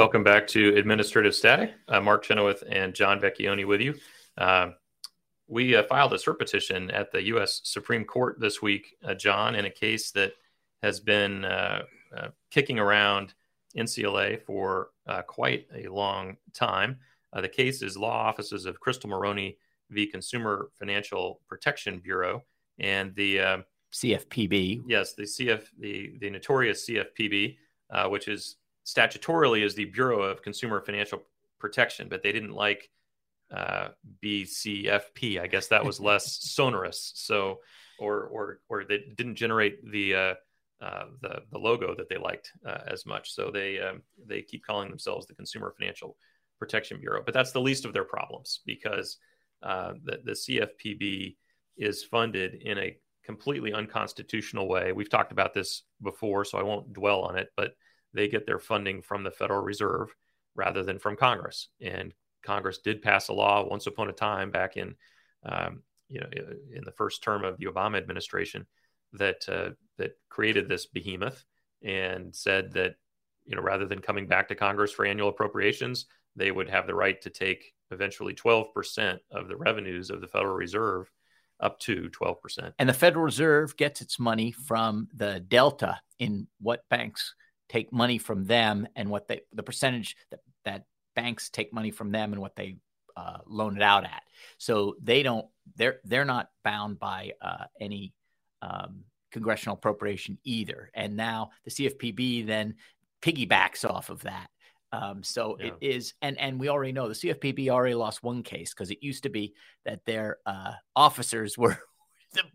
Welcome back to Administrative Static. Uh, Mark Chenoweth and John Vecchione with you. Uh, we uh, filed a cert petition at the U.S. Supreme Court this week, uh, John, in a case that has been uh, uh, kicking around NCLA for quite a long time. the case is Law Offices of Crystal Moroney v. Consumer Financial Protection Bureau, and the CFPB. Yes, the CF, the the notorious CFPB, which is statutorily is the Bureau of Consumer Financial Protection, but they didn't like uh, BCFP. I guess that was less sonorous. So, or or or they didn't generate the uh, uh, the the logo that they liked uh, as much. So they um, they keep calling themselves the Consumer Financial Protection Bureau. But that's the least of their problems because uh, the the CFPB is funded in a completely unconstitutional way. We've talked about this before, so I won't dwell on it, but they get their funding from the Federal Reserve rather than from Congress. And Congress did pass a law once upon a time back in, um, you know, in the first term of the Obama administration that uh, that created this behemoth and said that, you know, rather than coming back to Congress for annual appropriations, they would have the right to take eventually 12% of the revenues of the Federal Reserve up to 12%. And the Federal Reserve gets its money from the delta in what banks take money from them and what they the percentage that, that banks take money from them and what they uh, loan it out at. So they don't they're they're not bound by uh, any um, congressional appropriation either. And now the CFPB then piggybacks off of that. Um, so yeah. it is, and and we already know the CFPB already lost one case because it used to be that their uh, officers were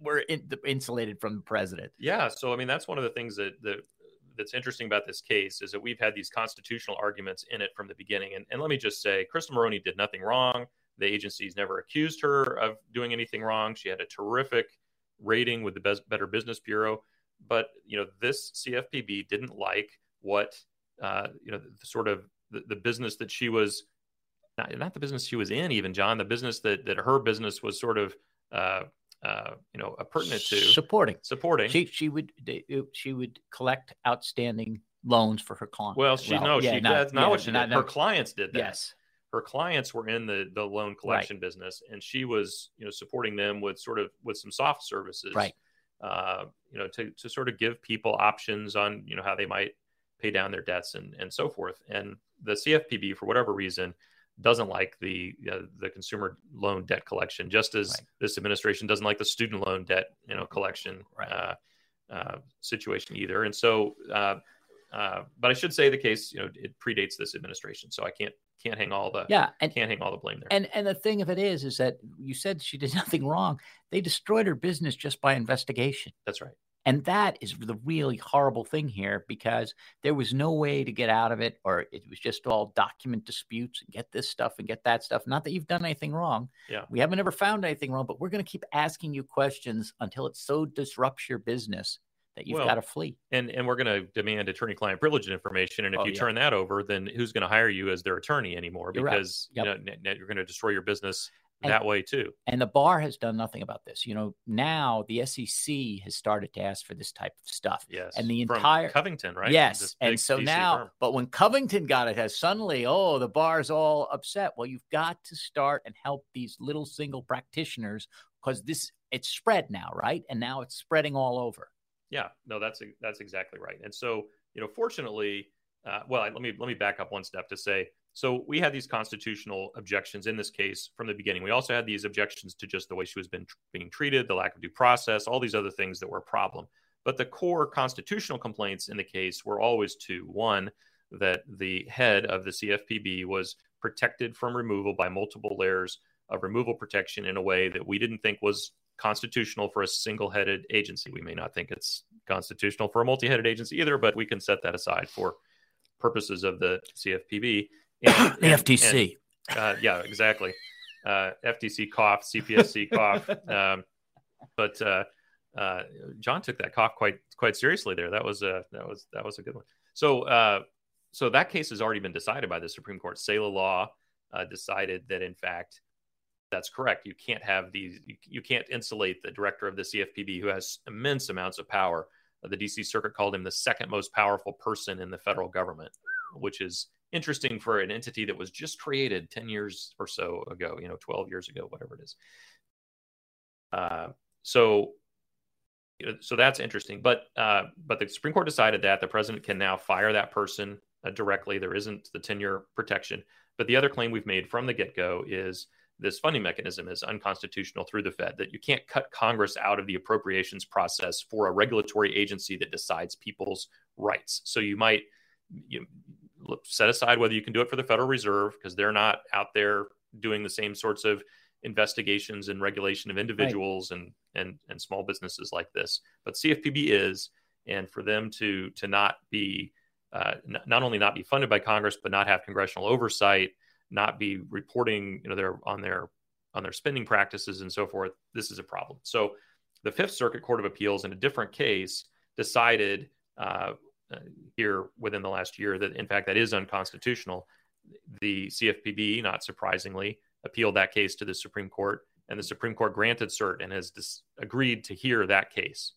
were in, insulated from the president. Yeah, so I mean that's one of the things that that that's interesting about this case is that we've had these constitutional arguments in it from the beginning. And, and let me just say, Crystal Moroney did nothing wrong. The agencies never accused her of doing anything wrong. She had a terrific rating with the Better Business Bureau. But you know, this CFPB didn't like what uh, you know, the, sort of the, the business that she was not, not the business she was in, even John, the business that that her business was sort of uh, uh, you know, pertinent to supporting supporting. She she would she would collect outstanding loans for her clients. Well, she well, no, yeah, she not, that's not yeah, what she not, did. Her clients did that. Yes, her clients were in the the loan collection right. business, and she was you know supporting them with sort of with some soft services, right? Uh, you know, to to sort of give people options on you know how they might pay down their debts and and so forth. And the CFPB, for whatever reason, doesn't like the uh, the consumer loan debt collection, just as right. this administration doesn't like the student loan debt you know collection right. uh, uh, situation either. And so, uh, uh, but I should say the case you know it predates this administration, so I can't can't hang all the yeah and can't hang all the blame there. And and the thing of it is, is that you said she did nothing wrong. They destroyed her business just by investigation. That's right. And that is the really horrible thing here because there was no way to get out of it, or it was just all document disputes and get this stuff and get that stuff. Not that you've done anything wrong. Yeah. We haven't ever found anything wrong, but we're going to keep asking you questions until it so disrupts your business that you've well, got to flee. And and we're going to demand attorney client privilege information. And if oh, you yeah. turn that over, then who's going to hire you as their attorney anymore? Because right. yep. you know, you're going to destroy your business and, that way too. And the bar has done nothing about this. You know, now the SEC has started to ask for this type of stuff. Yes. And the entire Covington, right? Yes. And so now, firm. but when Covington got it, has suddenly, oh, the bar's all upset. Well, you've got to start and help these little single practitioners because this it's spread now, right? And now it's spreading all over. Yeah. No, that's that's exactly right. And so, you know, fortunately, uh, well, let me let me back up one step to say so we had these constitutional objections in this case from the beginning. We also had these objections to just the way she was been, being treated, the lack of due process, all these other things that were a problem. But the core constitutional complaints in the case were always two. One, that the head of the CFPB was protected from removal by multiple layers of removal protection in a way that we didn't think was constitutional for a single headed agency. We may not think it's constitutional for a multi-headed agency either, but we can set that aside for purposes of the CFPB. And, the FTC. And, uh, yeah, exactly. Uh, FTC cough, CPSC cough. Um, but uh, uh, John took that cough quite quite seriously there. That was a that was that was a good one. So uh, so that case has already been decided by the Supreme Court. Seila Law uh, decided that in fact that's correct. You can't have these. You, you, can't insulate the director of the CFPB who has immense amounts of power. The D.C. Circuit called him the second most powerful person in the federal government, which is interesting for an entity that was just created 10 years or so ago, you know, 12 years ago, whatever it is. Uh, so so that's interesting. But uh, but the Supreme Court decided that the president can now fire that person uh, directly. There isn't the tenure protection. But the other claim we've made from the get go is this funding mechanism is unconstitutional through the Fed. That you can't cut Congress out of the appropriations process for a regulatory agency that decides people's rights. So you might you set aside whether you can do it for the Federal Reserve because they're not out there doing the same sorts of investigations and regulation of individuals right. and and and small businesses like this. But CFPB is, and for them to to not be uh, n- not only not be funded by Congress, but not have congressional oversight, not be reporting, you know, their on their on their spending practices and so forth. This is a problem. So, the Fifth Circuit Court of Appeals, in a different case, decided uh, uh here within the last year that, in fact, that is unconstitutional. The CFPB, not surprisingly, appealed that case to the Supreme Court, and the Supreme Court granted cert and has dis- agreed to hear that case.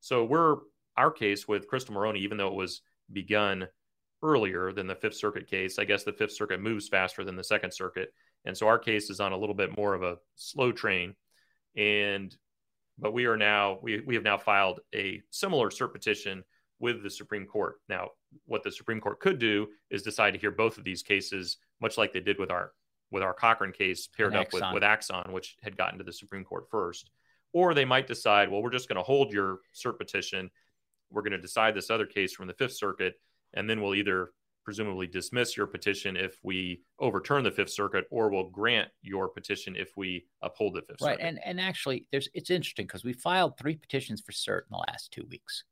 So we're our case with Crystal Moroney, even though it was begun earlier than the Fifth Circuit case, I guess the Fifth Circuit moves faster than the Second Circuit, and so our case is on a little bit more of a slow train. And but we are now we we have now filed a similar cert petition with the Supreme Court. Now, what the Supreme Court could do is decide to hear both of these cases, much like they did with our with our Cochran case paired up with, with Axon, which had gotten to the Supreme Court first. Or they might decide, well, we're just going to hold your cert petition. We're going to decide this other case from the Fifth Circuit, and then we'll either presumably dismiss your petition if we overturn the Fifth Circuit, or we'll grant your petition if we uphold the Fifth right. Circuit. Right, and and actually, there's it's interesting because we filed three petitions for cert in the last two weeks,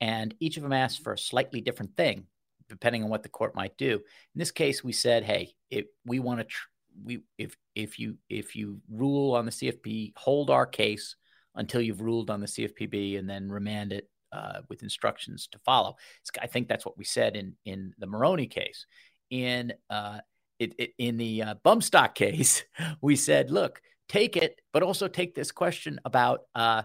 and each of them asked for a slightly different thing depending on what the court might do. In this case, we said, hey, if we want to tr- we if if you if you rule on the CFP, hold our case until you've ruled on the CFPB, and then remand it uh, with instructions to follow. I think that's what we said in in the Moroney case. In uh, it, it, in the uh, bump stock case, we said, look, take it, but also take this question about uh,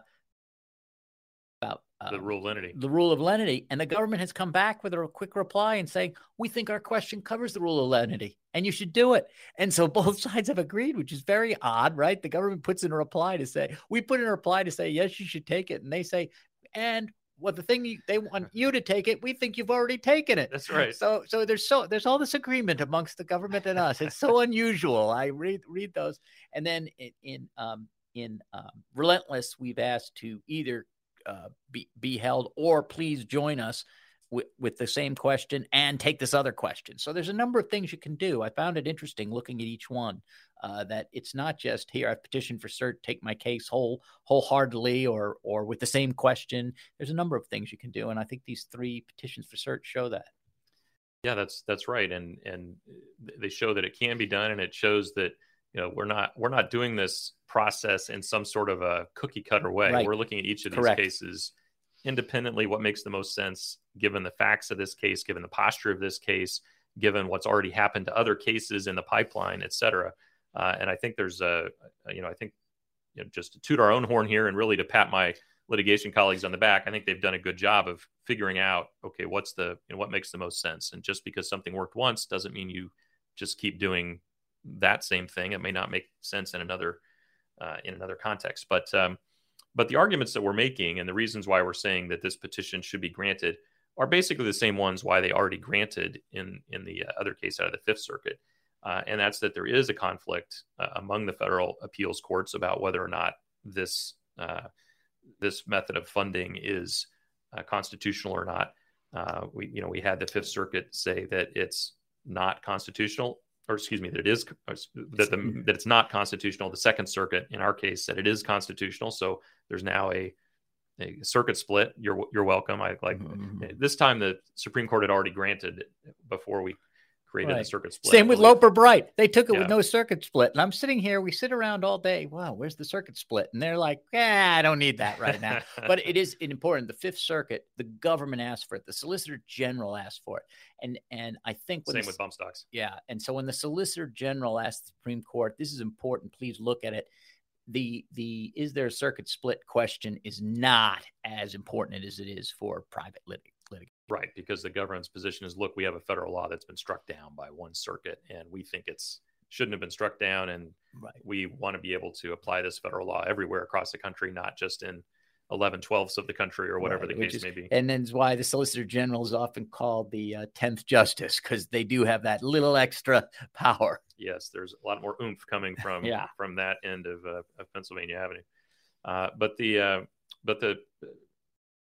the um, rule of lenity. The rule of lenity. And the government has come back with a quick reply and saying, we think our question covers the rule of lenity and you should do it. And so both sides have agreed, which is very odd, right? The government puts in a reply to say, we put in a reply to say, yes, you should take it. And they say, and well, the thing you, they want you to take it, we think you've already taken it. That's right. So, so there's so there's all this agreement amongst the government and us. It's so unusual. I read read those, and then in in um, in um, relentless, we've asked to either uh, be, be held, or please join us with, with the same question and take this other question. So there's a number of things you can do. I found it interesting looking at each one uh, that it's not just here I've petitioned for cert, take my case whole wholeheartedly, or or with the same question. There's a number of things you can do, and I think these three petitions for cert show that. Yeah, that's that's right, and and they show that it can be done, and it shows that you know we're not we're not doing this process in some sort of a cookie cutter way right. we're looking at each of these Correct. cases independently what makes the most sense given the facts of this case given the posture of this case given what's already happened to other cases in the pipeline et cetera uh, and i think there's a, you know i think you know, just to toot our own horn here and really to pat my litigation colleagues on the back i think they've done a good job of figuring out okay what's the you know, what makes the most sense and just because something worked once doesn't mean you just keep doing that same thing. It may not make sense in another uh, in another context, but um, but the arguments that we're making and the reasons why we're saying that this petition should be granted are basically the same ones why they already granted in in the uh, other case out of the Fifth Circuit, uh, and that's that there is a conflict uh, among the federal appeals courts about whether or not this uh, this method of funding is uh, constitutional or not. we you know we had the Fifth Circuit say that it's not constitutional or excuse me, that it is uh, that the mm-hmm. that it's not constitutional. The Second Circuit, in our case, said it is constitutional. So there's now a a circuit split, you're you're welcome. I like mm-hmm, mm-hmm. this time the Supreme Court had already granted before we created right. a circuit split. Same with Loper Bright. They took it yeah. with no circuit split. And I'm sitting here, we sit around all day. Wow, where's the circuit split? And they're like, yeah, I don't need that right now. but it is important. The Fifth Circuit, the government asked for it. The Solicitor General asked for it. And and I think same the, with bump stocks. Yeah. And so when the Solicitor General asked the Supreme Court, this is important, please look at it. The the is there a circuit split question is not as important as it is for private litigation Right, because the government's position is, look, we have a federal law that's been struck down by one circuit, and we think it's shouldn't have been struck down, and right. we want to be able to apply this federal law everywhere across the country, not just in 11 twelfths of the country or whatever right, the case is, may be. And then why the Solicitor General is often called the uh, 10th Justice, because they do have that little extra power. Yes, there's a lot more oomph coming from yeah. from that end of, uh, of Pennsylvania Avenue. Uh, but the uh, but the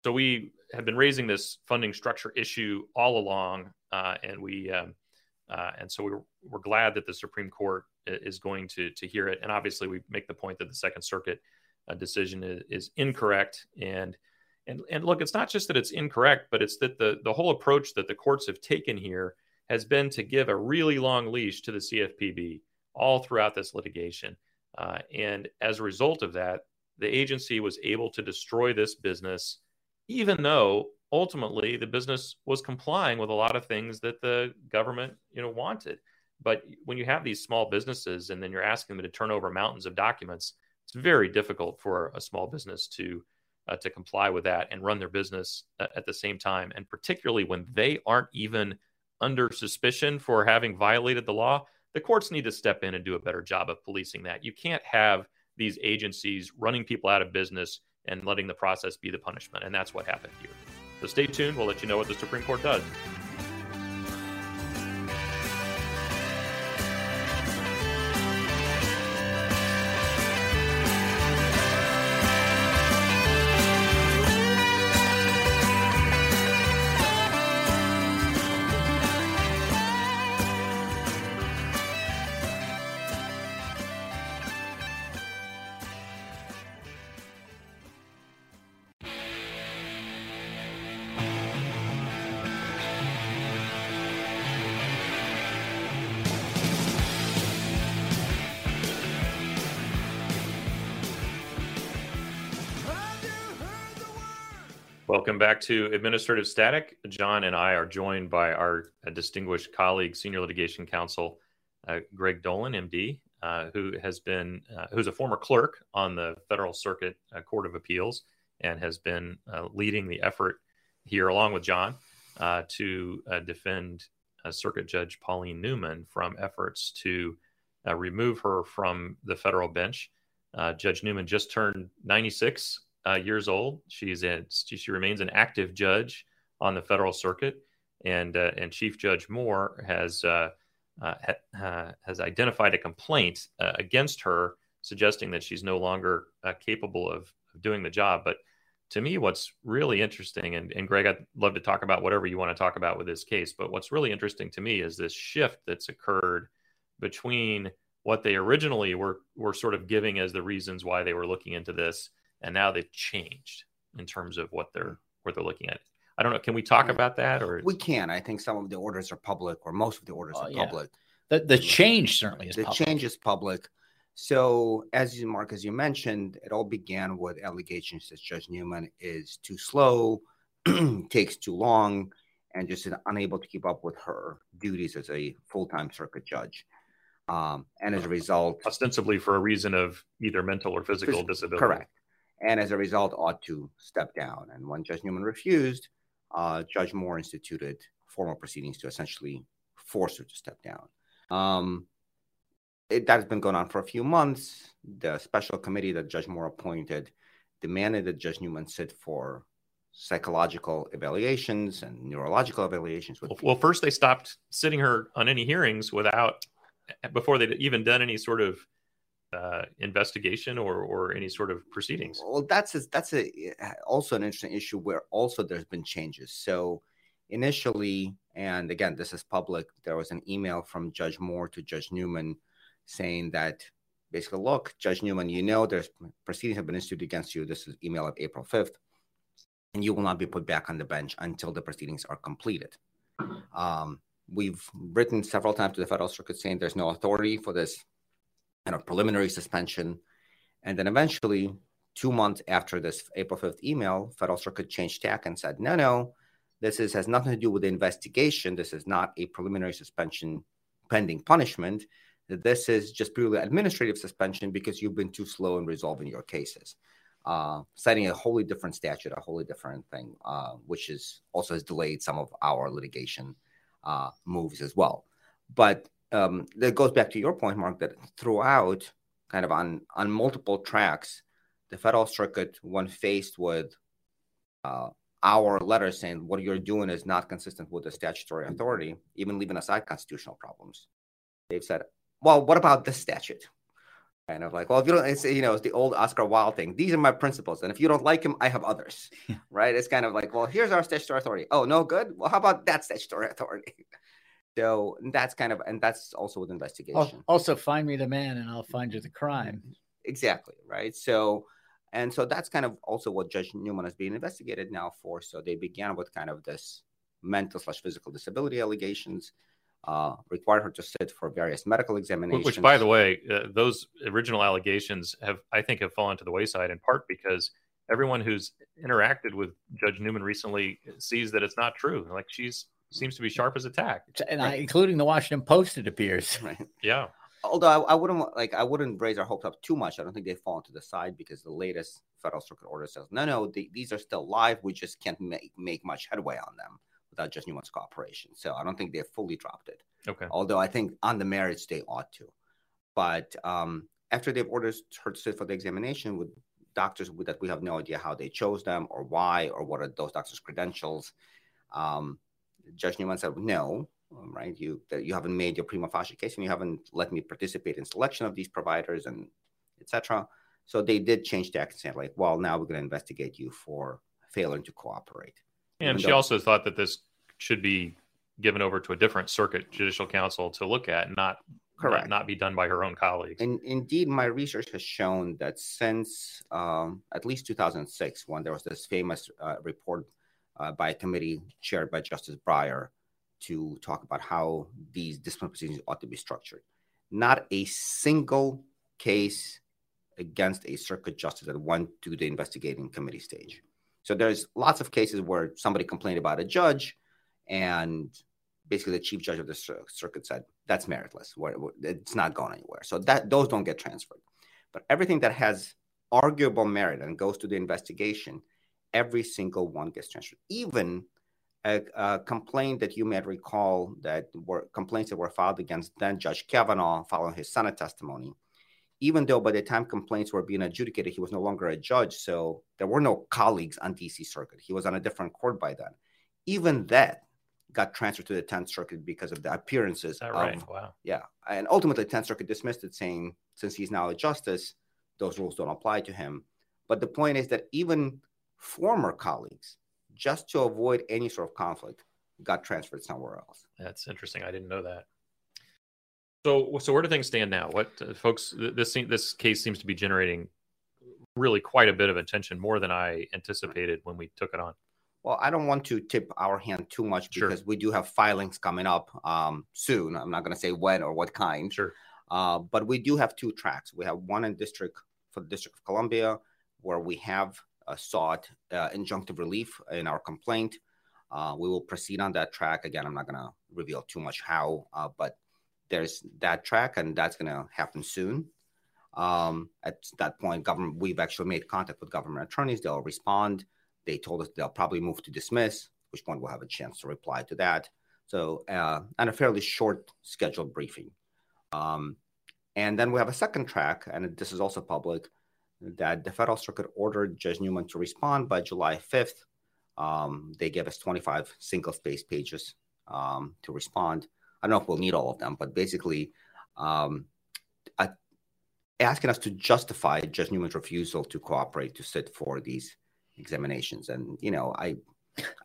so we have been raising this funding structure issue all along, uh, and we um, uh, and so we're we're glad that the Supreme Court is going to to hear it. And obviously, we make the point that the Second Circuit uh, decision is, is, incorrect. And and and look, it's not just that it's incorrect, but it's that the the whole approach that the courts have taken here has been to give a really long leash to the CFPB all throughout this litigation. Uh, and as a result of that, the agency was able to destroy this business even though ultimately the business was complying with a lot of things that the government you know wanted. But when you have these small businesses and then you're asking them to turn over mountains of documents it's very difficult for a small business to uh, to comply with that and run their business at the same time. And particularly when they aren't even under suspicion for having violated the law the courts need to step in and do a better job of policing that. You can't have these agencies running people out of business and letting the process be the punishment. And that's what happened here. So stay tuned. We'll let you know what the Supreme Court does. Welcome back to Administrative Static. John and I are joined by our uh, distinguished colleague, Senior Litigation Counsel uh, Greg Dolin, MD, uh, who has been uh, who's a former clerk on the Federal Circuit uh, Court of Appeals and has been uh, leading the effort here, along with John, to defend Circuit Judge Pauline Newman from efforts to remove her from the federal bench. Judge Newman just turned 96 uh, years old. She's a, she remains an active judge on the federal circuit, and uh, and Chief Judge Moore has uh, uh ha, uh, has identified a complaint uh, against her, suggesting that she's no longer capable of, of, doing the job. But to me, what's really interesting, and, and Greg, I'd love to talk about whatever you want to talk about with this case. But what's really interesting to me is this shift that's occurred between what they originally were were sort of giving as the reasons why they were looking into this and now they've changed in terms of what they're what they're looking at. I don't know. Can we talk about that or we can? I think some of the orders are public, or most of the orders oh, are yeah. public. The the change certainly is the public. change is public. So as you Mark, as you mentioned, it all began with allegations that Judge Newman is too slow, takes too long, and just unable to keep up with her duties as a full-time circuit judge. Um, and as a result, ostensibly for a reason of either mental or physical disability. Correct and as a result ought to step down. And when Judge Newman refused, uh, Judge Moore instituted formal proceedings to essentially force her to step down. Um, it, that has been going on for a few months. The special committee that Judge Moore appointed demanded that Judge Newman sit for psychological evaluations and neurological evaluations. Well, well, first they stopped sitting her on any hearings without before they'd even done any sort of uh, investigation or or any sort of proceedings. Well, that's a, that's a also an interesting issue where also there's been changes. So initially, and again, this is public. There was an email from Judge Moore to Judge Newman saying that basically, look, Judge Newman, you know, there's proceedings have been instituted against you. This is email of April 5th. and you will not be put back on the bench until the proceedings are completed. Um, we've written several times to the Federal Circuit saying there's no authority for this kind of preliminary suspension. And then eventually, two months after this April 5th email, Federal Circuit changed tack and said, no, no, this is, has nothing to do with the investigation. This is not a preliminary suspension pending punishment. This is just purely administrative suspension because you've been too slow in resolving your cases. Uh, citing a wholly different statute, a wholly different thing, uh, which is also has delayed some of our litigation uh, moves as well. But um, that goes back to your point, Mark, that throughout, kind of on on multiple tracks, the Federal Circuit, when faced with uh, our letter saying what you're doing is not consistent with the statutory authority, even leaving aside constitutional problems, they've said, well, what about this statute? Kind of like, well, if you don't, it's you know, it's the old Oscar Wilde thing. These are my principles, and if you don't like him, I have others, right? It's kind of like, well, here's our statutory authority. Oh, no good. Well, how about that statutory authority? So that's kind of, and that's also with investigation. Also, find me the man, and I'll find you the crime. Exactly right. So, and so that's kind of also what Judge Newman is being investigated now for. So they began with kind of this mental slash physical disability allegations uh, required her to sit for various medical examinations. Which, by the way, uh, those original allegations have, I think, have fallen to the wayside in part because everyone who's interacted with Judge Newman recently sees that it's not true. Like she's seems to be sharp as a tack, and I, including the Washington Post, it appears. Right. Yeah. Although I, I, wouldn't like, I wouldn't raise our hopes up too much. I don't think they fall to the side because the latest federal circuit order says no, no, they, these are still live. We just can't make make much headway on them without just nuanced cooperation. So I don't think they've fully dropped it. Okay. Although I think on the merits they ought to. But um, after they've ordered her to sit for the examination with doctors that we have no idea how they chose them or why or what are those doctors' credentials, um, Judge Newman said no. Right, you you haven't made your prima facie case, and you haven't let me participate in selection of these providers, and etc. So they did change and say, like, well, now we're going to investigate you for failing to cooperate. And Even she though- also thought that this should be given over to a different circuit judicial council to look at, not correct, not, not be done by her own colleagues. And indeed, my research has shown that since um, at least 2006, when there was this famous uh, report uh, by a committee chaired by Justice Breyer to talk about how these disciplinary proceedings ought to be structured, not a single case against a circuit justice that went to the investigating committee stage. So there's lots of cases where somebody complained about a judge and basically the chief judge of the circuit said that's meritless. It's not going anywhere. So that those don't get transferred. But everything that has arguable merit and goes to the investigation, every single one gets transferred. Even a, a, complaint that you may recall that were complaints that were filed against then Judge Kavanaugh following his Senate testimony. Even though by the time complaints were being adjudicated, he was no longer a judge, so there were no colleagues on DC Circuit. He was on a different court by then. Even that got transferred to the 10th Circuit because of the appearances. That right? Wow. Yeah. And ultimately, 10th Circuit dismissed it, saying since he's now a justice, those rules don't apply to him. But the point is that even former colleagues, just to avoid any sort of conflict, got transferred somewhere else. That's interesting. I didn't know that. So, so where do things stand now? What uh, folks? This this case seems to be generating really quite a bit of attention, more than I anticipated when we took it on. Well, I don't want to tip our hand too much because sure. we do have filings coming up um, soon. I'm not going to say when or what kind. Sure. Uh, but we do have two tracks. We have one in district for the District of Columbia, where we have sought uh, injunctive relief in our complaint. Uh, we will proceed on that track. Again, I'm not going to reveal too much how, uh, but there's that track, and that's going to happen soon. Um, at that point, government we've actually made contact with government attorneys. They'll respond. They told us they'll probably move to dismiss, which point we'll have a chance to reply to that. So, uh, and a fairly short scheduled briefing. Um, and then we have a second track, and this is also public, that the Federal Circuit ordered Judge Newman to respond by July 5th. Um, they gave us 25 single space pages um, to respond. I don't know if we'll need all of them, but basically, um, asking us to justify Judge Newman's refusal to cooperate to sit for these examinations. And you know, I,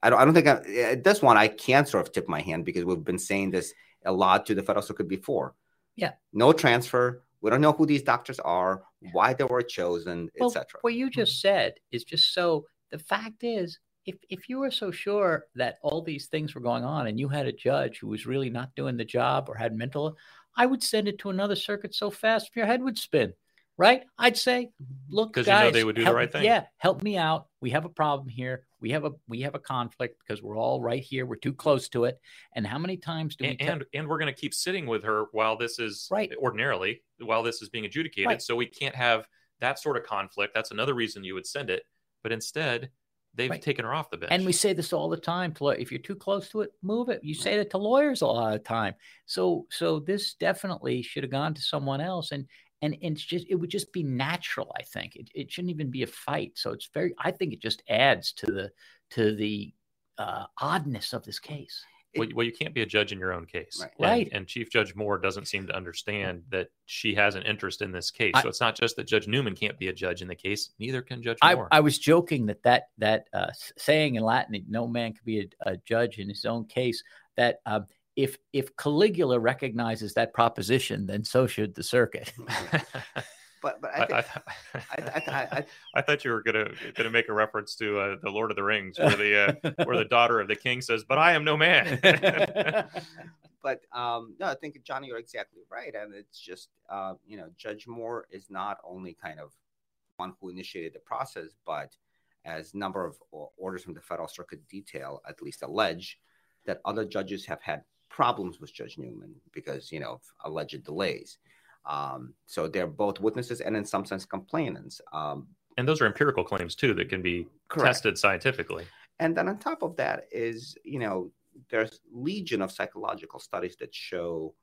I don't, I don't think I, this one I can't sort of tip my hand because we've been saying this a lot to the federal circuit before. Yeah, no transfer. We don't know who these doctors are, why they were chosen, well, etc. What you just hmm. said is just so. The fact is, if if you were so sure that all these things were going on and you had a judge who was really not doing the job or had mental, I would send it to another circuit so fast your head would spin. Right? I'd say, mm-hmm. look, because guys, you know they would do help, the right thing. Yeah, help me out. We have a problem here. We have a we have a conflict because we're all right here. We're too close to it. And how many times do we? and and, and we're going to keep sitting with her while this is Right. ordinarily while this is being adjudicated Right. so we can't have that sort of conflict that's another reason you would send it but instead they've Right. taken her off the bench And we say this all the time to if you're too close to it, move it. You say that to lawyers a lot of time. So so this definitely should have gone to someone else and and, and it's just it would just be natural, I think. It, it shouldn't even be a fight. So it's very I think it just adds to the to the uh, oddness of this case. well, you- well you can't be a judge in your own case Right. And- Right. and, chief judge moore doesn't seem to understand that she has an interest in this case I- so it's not just that judge newman can't be a judge in the case neither can judge I, moore I was joking that that that uh, saying in Latin, that no man can be a, a judge in his own case. That um, if if Caligula recognizes that proposition, then so should the circuit. But but I I, think, I, I, I, I, I thought you were gonna gonna make a reference to uh, the Lord of the Rings, where the uh, where the daughter of the king says, "But I am no man." but um, no, I think Johnny, you're exactly right, and it's just uh, you know, Judge Moore is not only kind of one who initiated the process, but as number of orders from the Federal Circuit detail, at least allege that other judges have had problems with Judge Newman because you know of alleged delays. Um, so they're both witnesses and in some sense complainants. Um, and those are empirical claims too that can be Correct. tested scientifically. and then on top of that is you know there's legion of psychological studies that show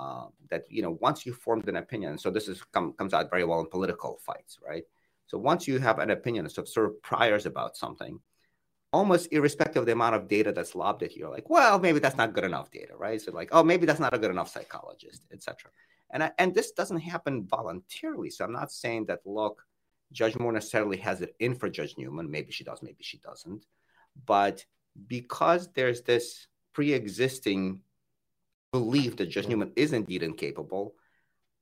uh, that you know once you formed an opinion so this is come, comes out very well in political fights right so once you have an opinion so sort of priors about something almost irrespective of the amount of data that's lobbed at you like well maybe that's not good enough data right? So like oh maybe that's not a good enough psychologist etc and I, and this doesn't happen voluntarily so i'm not saying that look judge moore necessarily has it in for judge newman. Maybe she does maybe she doesn't. But because there's this pre-existing belief that Judge Newman is indeed incapable,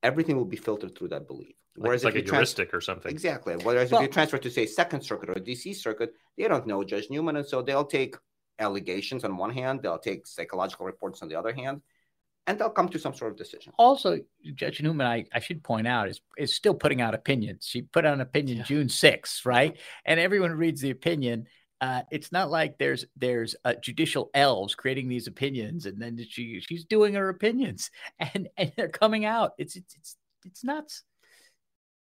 everything will be filtered through that belief. Like, Whereas like if a you trans- or something. exactly, whereas Well- if you transfer to say Second Circuit or DC Circuit, they don't know Judge Newman, and so they'll take allegations on one hand, they'll take psychological reports on the other hand, and they'll come to some sort of decision. also, Judge Newman, I, I should point out, is is still putting out opinions. She put out an opinion Yeah. June 6th, right? And everyone reads the opinion. Uh, it's not like there's there's uh, judicial elves creating these opinions, and then she she's doing her opinions, and and they're coming out. It's it's it's, it's nuts.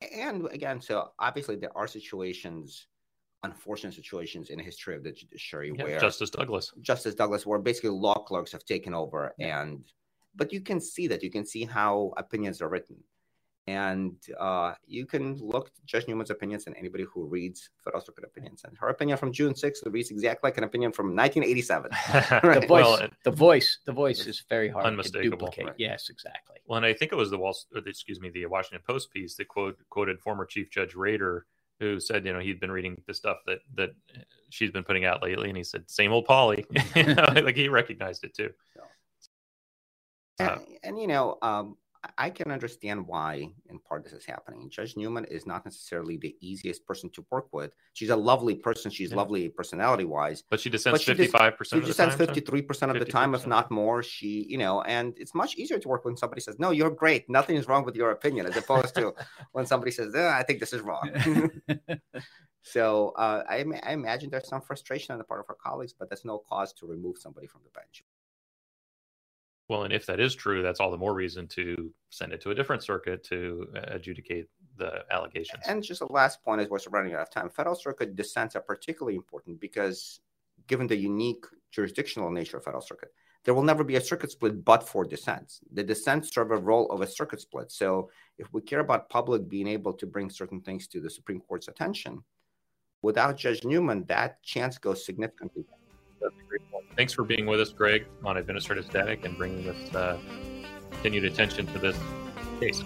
And again, so obviously there are situations, unfortunate situations in the history of the judiciary Yeah, where Justice Douglas. Justice Douglas, where basically law clerks have taken over, and but you can see that. You can see how opinions are written, and uh, you can look Judge Newman's opinions and anybody who reads Federal Circuit opinions, and her opinion from June 6th reads exactly like an opinion from 1987. The voice, well, the voice, the voice is very hard Unmistakable. to duplicate. Right. Yes, exactly. well, and I think it was the Wall, or the, excuse me, the Washington Post piece that quote, quoted former Chief Judge Rader, who said, you know, he'd been reading the stuff that that she's been putting out lately, and he said, "Same old Polly," You know, like he recognized it too. Uh, and, and, you know, um, I- can understand why, in part, this is happening. Judge Newman is not necessarily the easiest person to work with. She's a lovely person. She's Yeah. lovely personality wise. But she dissents But she dis- fifty-five percent of the dissents time. so- 53% of the time, if not more. She, you know, and it's much easier to work when somebody says, No, you're great. Nothing is wrong with your opinion, as opposed to when somebody says, "Eh, I think this is wrong. so uh, I, I imagine there's some frustration on the part of her colleagues, but that's no cause to remove somebody from the bench. Well, and if that is true, that's all the more reason to send it to a different circuit to uh, adjudicate the allegations. And just the last point is we're running out of time. Federal Circuit dissents are particularly important because, given the unique jurisdictional nature of Federal Circuit, there will never be a circuit split but for dissents. The dissents serve a role of a circuit split. So, if we care about public being able to bring certain things to the Supreme Court's attention, without Judge Newman, that chance goes significantly down. Thanks for being with us, Greg, on Administrative Static and bringing this uh, continued attention to this case.